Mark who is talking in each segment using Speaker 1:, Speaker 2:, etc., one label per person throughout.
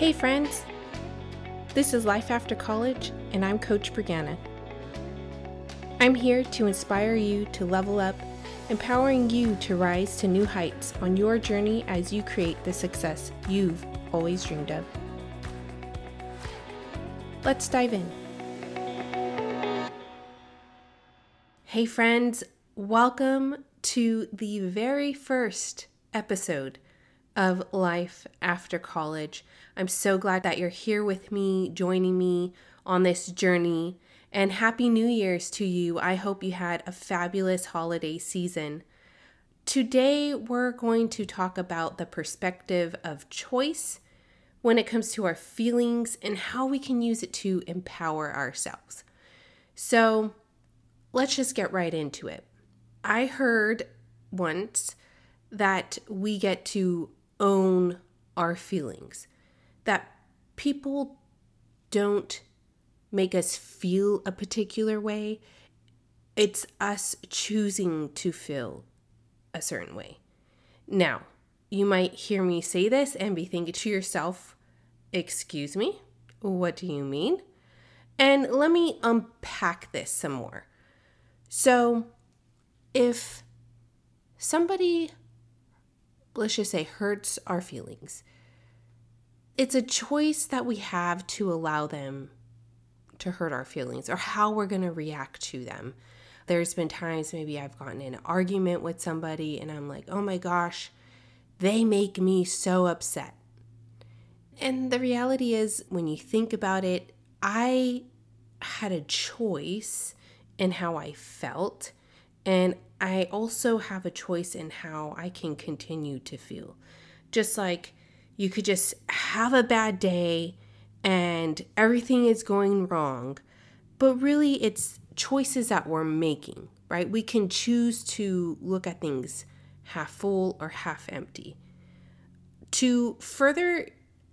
Speaker 1: Hey, friends! This is Life After College, and I'm Coach Brianna. I'm here to inspire you to level up, empowering you to rise to new heights on your journey as you create the success you've always dreamed of. Let's dive in. Hey, friends, welcome to the very first episode of Life After College. I'm so glad that you're here with me, joining me on this journey. And Happy New Year's to you. I hope you had a fabulous holiday season. Today, we're going to talk about the perspective of choice when it comes to our feelings and how we can use it to empower ourselves. So, let's just get right into it. I heard once that we get to own our feelings that people don't make us feel a particular way. It's us choosing to feel a certain way. Now, you might hear me say this and be thinking to yourself, Excuse me? What do you mean? And let me unpack this some more. So, if somebody, let's just say, hurts our feelings, it's a choice that we have to allow them to hurt our feelings or how we're going to react to them. There's been times maybe I've gotten in an argument with somebody and I'm like, oh my gosh, they make me so upset. And the reality is, when you think about it, I had a choice in how I felt, and I also have a choice in how I can continue to feel. Just like you could just have a bad day and everything is going wrong. But really, it's choices that we're making, right? We can choose to look at things half full or half empty. To further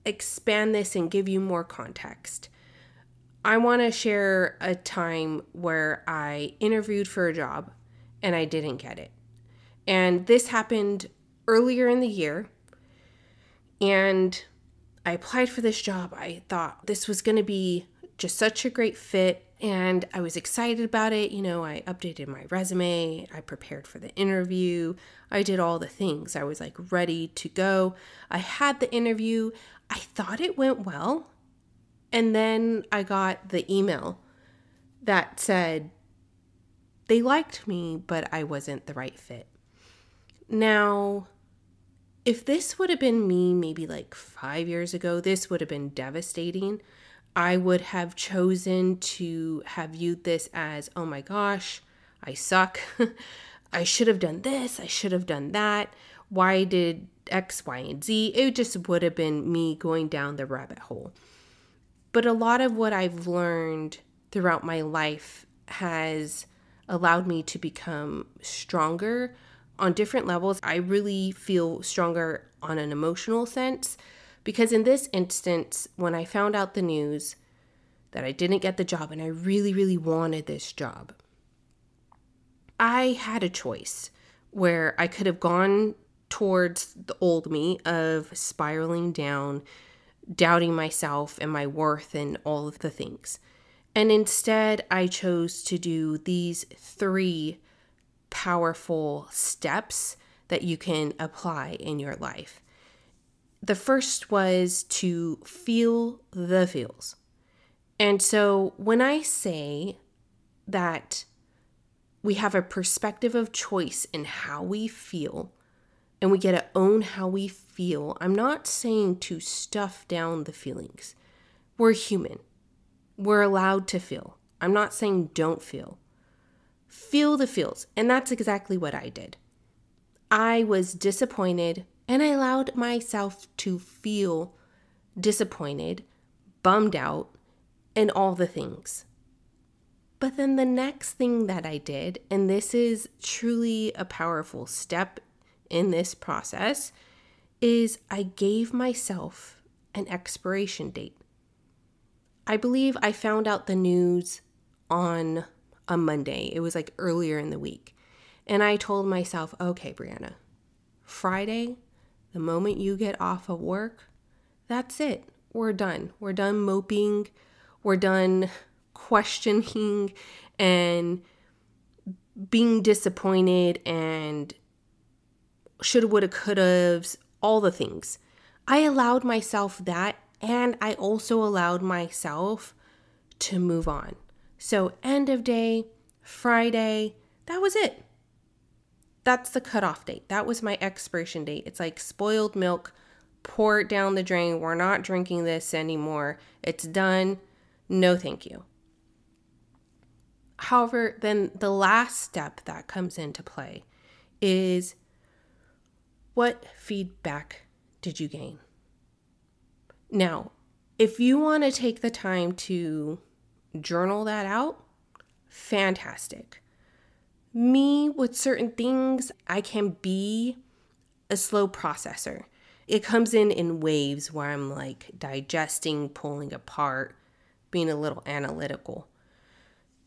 Speaker 1: expand this and give you more context, I want to share a time where I interviewed for a job and I didn't get it. And this happened earlier in the year. And I applied for this job. I thought this was going to be just such a great fit. And I was excited about it. You know, I updated my resume, I prepared for the interview, I did all the things. I was like ready to go. I had the interview. I thought it went well. And then I got the email that said they liked me, but I wasn't the right fit. Now, if this would have been me maybe like five years ago, this would have been devastating. I would have chosen to have viewed this as, oh my gosh, I suck. I should have done this. I should have done that. Why did X, Y, and Z? It just would have been me going down the rabbit hole. But a lot of what I've learned throughout my life has allowed me to become stronger on different levels. I really feel stronger on an emotional sense because in this instance, when I found out the news that I didn't get the job and I really, really wanted this job, I had a choice where I could have gone towards the old me of spiraling down, doubting myself and my worth and all of the things. And instead, I chose to do these three powerful steps that you can apply in your life. The first was to feel the feels. And so when I say that we have a perspective of choice in how we feel and we get to own how we feel, I'm not saying to stuff down the feelings. We're human, we're allowed to feel. I'm not saying don't feel. Feel the feels. And that's exactly what I did. I was disappointed and I allowed myself to feel disappointed, bummed out, and all the things. But then the next thing that I did, and this is truly a powerful step in this process, is I gave myself an expiration date. I believe I found out the news on a Monday. It was like earlier in the week. And I told myself, okay, Brianna, Friday, the moment you get off of work, that's it. we're done. We're done moping. We're done questioning and being disappointed and shoulda, woulda, coulda, all the things. I allowed myself that, and I also allowed myself to move on. So, end of day, Friday, that was it. That's the cutoff date. That was my expiration date. It's like spoiled milk, pour it down the drain. We're not drinking this anymore. It's done. No, thank you. However, then the last step that comes into play is what feedback did you gain? Now, if you want to take the time to journal that out, fantastic. Me, with certain things, I can be a slow processor. It comes in in waves where I'm like digesting, pulling apart, being a little analytical.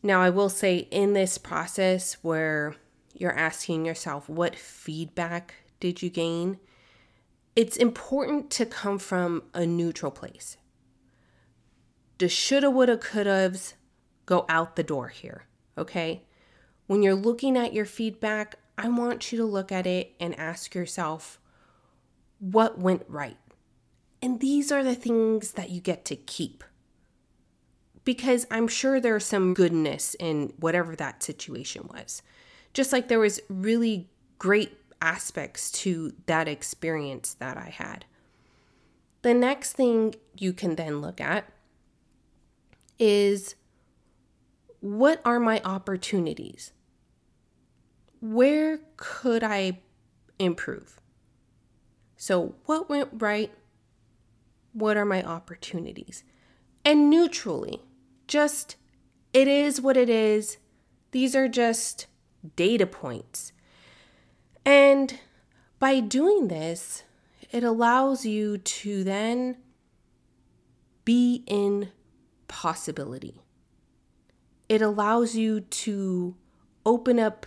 Speaker 1: Now, I will say in this process where you're asking yourself, what feedback did you gain? It's important to come from a neutral place. The shoulda, woulda, coulda's go out the door here, okay? When you're looking at your feedback, I want you to look at it and ask yourself, what went right? And these are the things that you get to keep because I'm sure there's some goodness in whatever that situation was. Just like there was really great aspects to that experience that I had. The next thing you can then look at is what are my opportunities? Where could I improve? So, what went right? What are my opportunities? And neutrally, just it is what it is. These are just data points. And by doing this, it allows you to then be in possibility. It allows you to open up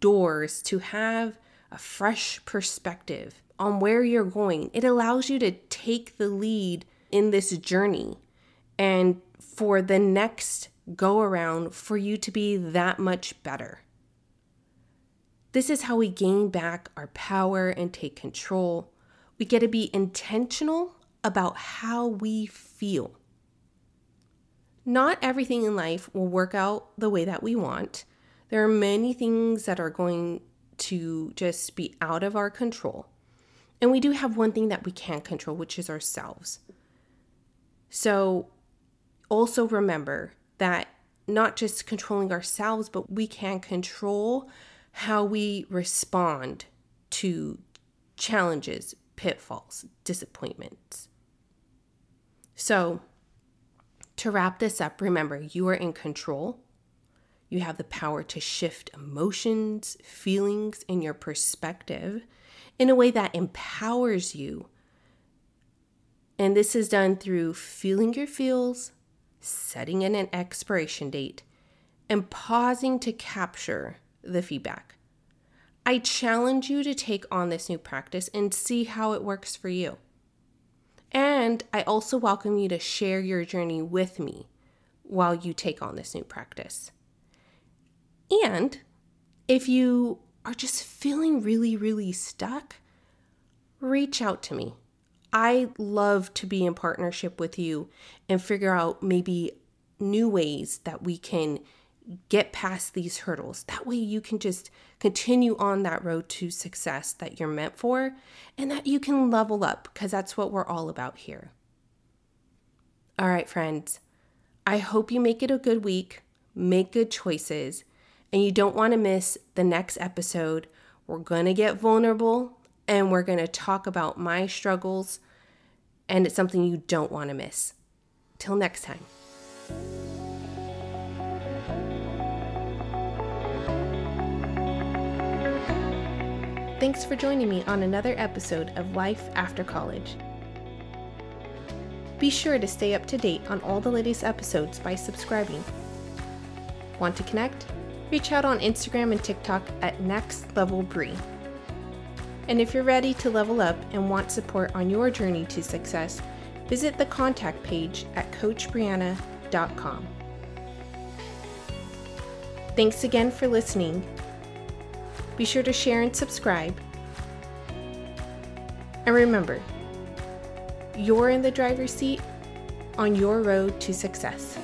Speaker 1: doors to have a fresh perspective on where you're going. It allows you to take the lead in this journey and for the next go around for you to be that much better. This is how we gain back our power and take control. We get to be intentional about how we feel. Not everything in life will work out the way that we want. There are many things that are going to just be out of our control. And we do have one thing that we can't control, which is ourselves. So also remember that not just controlling ourselves, but we can control how we respond to challenges, pitfalls, disappointments. So, to wrap this up, remember you are in control. You have the power to shift emotions, feelings, and your perspective in a way that empowers you. And this is done through feeling your feels, setting in an expiration date, and pausing to capture the feedback. I challenge you to take on this new practice and see how it works for you. And I also welcome you to share your journey with me while you take on this new practice. And if you are just feeling really, really stuck, reach out to me. I love to be in partnership with you and figure out maybe new ways that we can get past these hurdles. That way, you can just continue on that road to success that you're meant for and that you can level up because that's what we're all about here. All right, friends, I hope you make it a good week, make good choices, and you don't want to miss the next episode. We're going to get vulnerable and we're going to talk about my struggles and it's something you don't want to miss. Till next time. Thanks for joining me on another episode of Life After College. Be sure to stay up to date on all the latest episodes by subscribing. Want to connect? Reach out on Instagram and TikTok at Next Level Bree. And if you're ready to level up and want support on your journey to success, visit the contact page at CoachBrianna.com. Thanks again for listening. Be sure to share and subscribe. And remember, you're in the driver's seat on your road to success.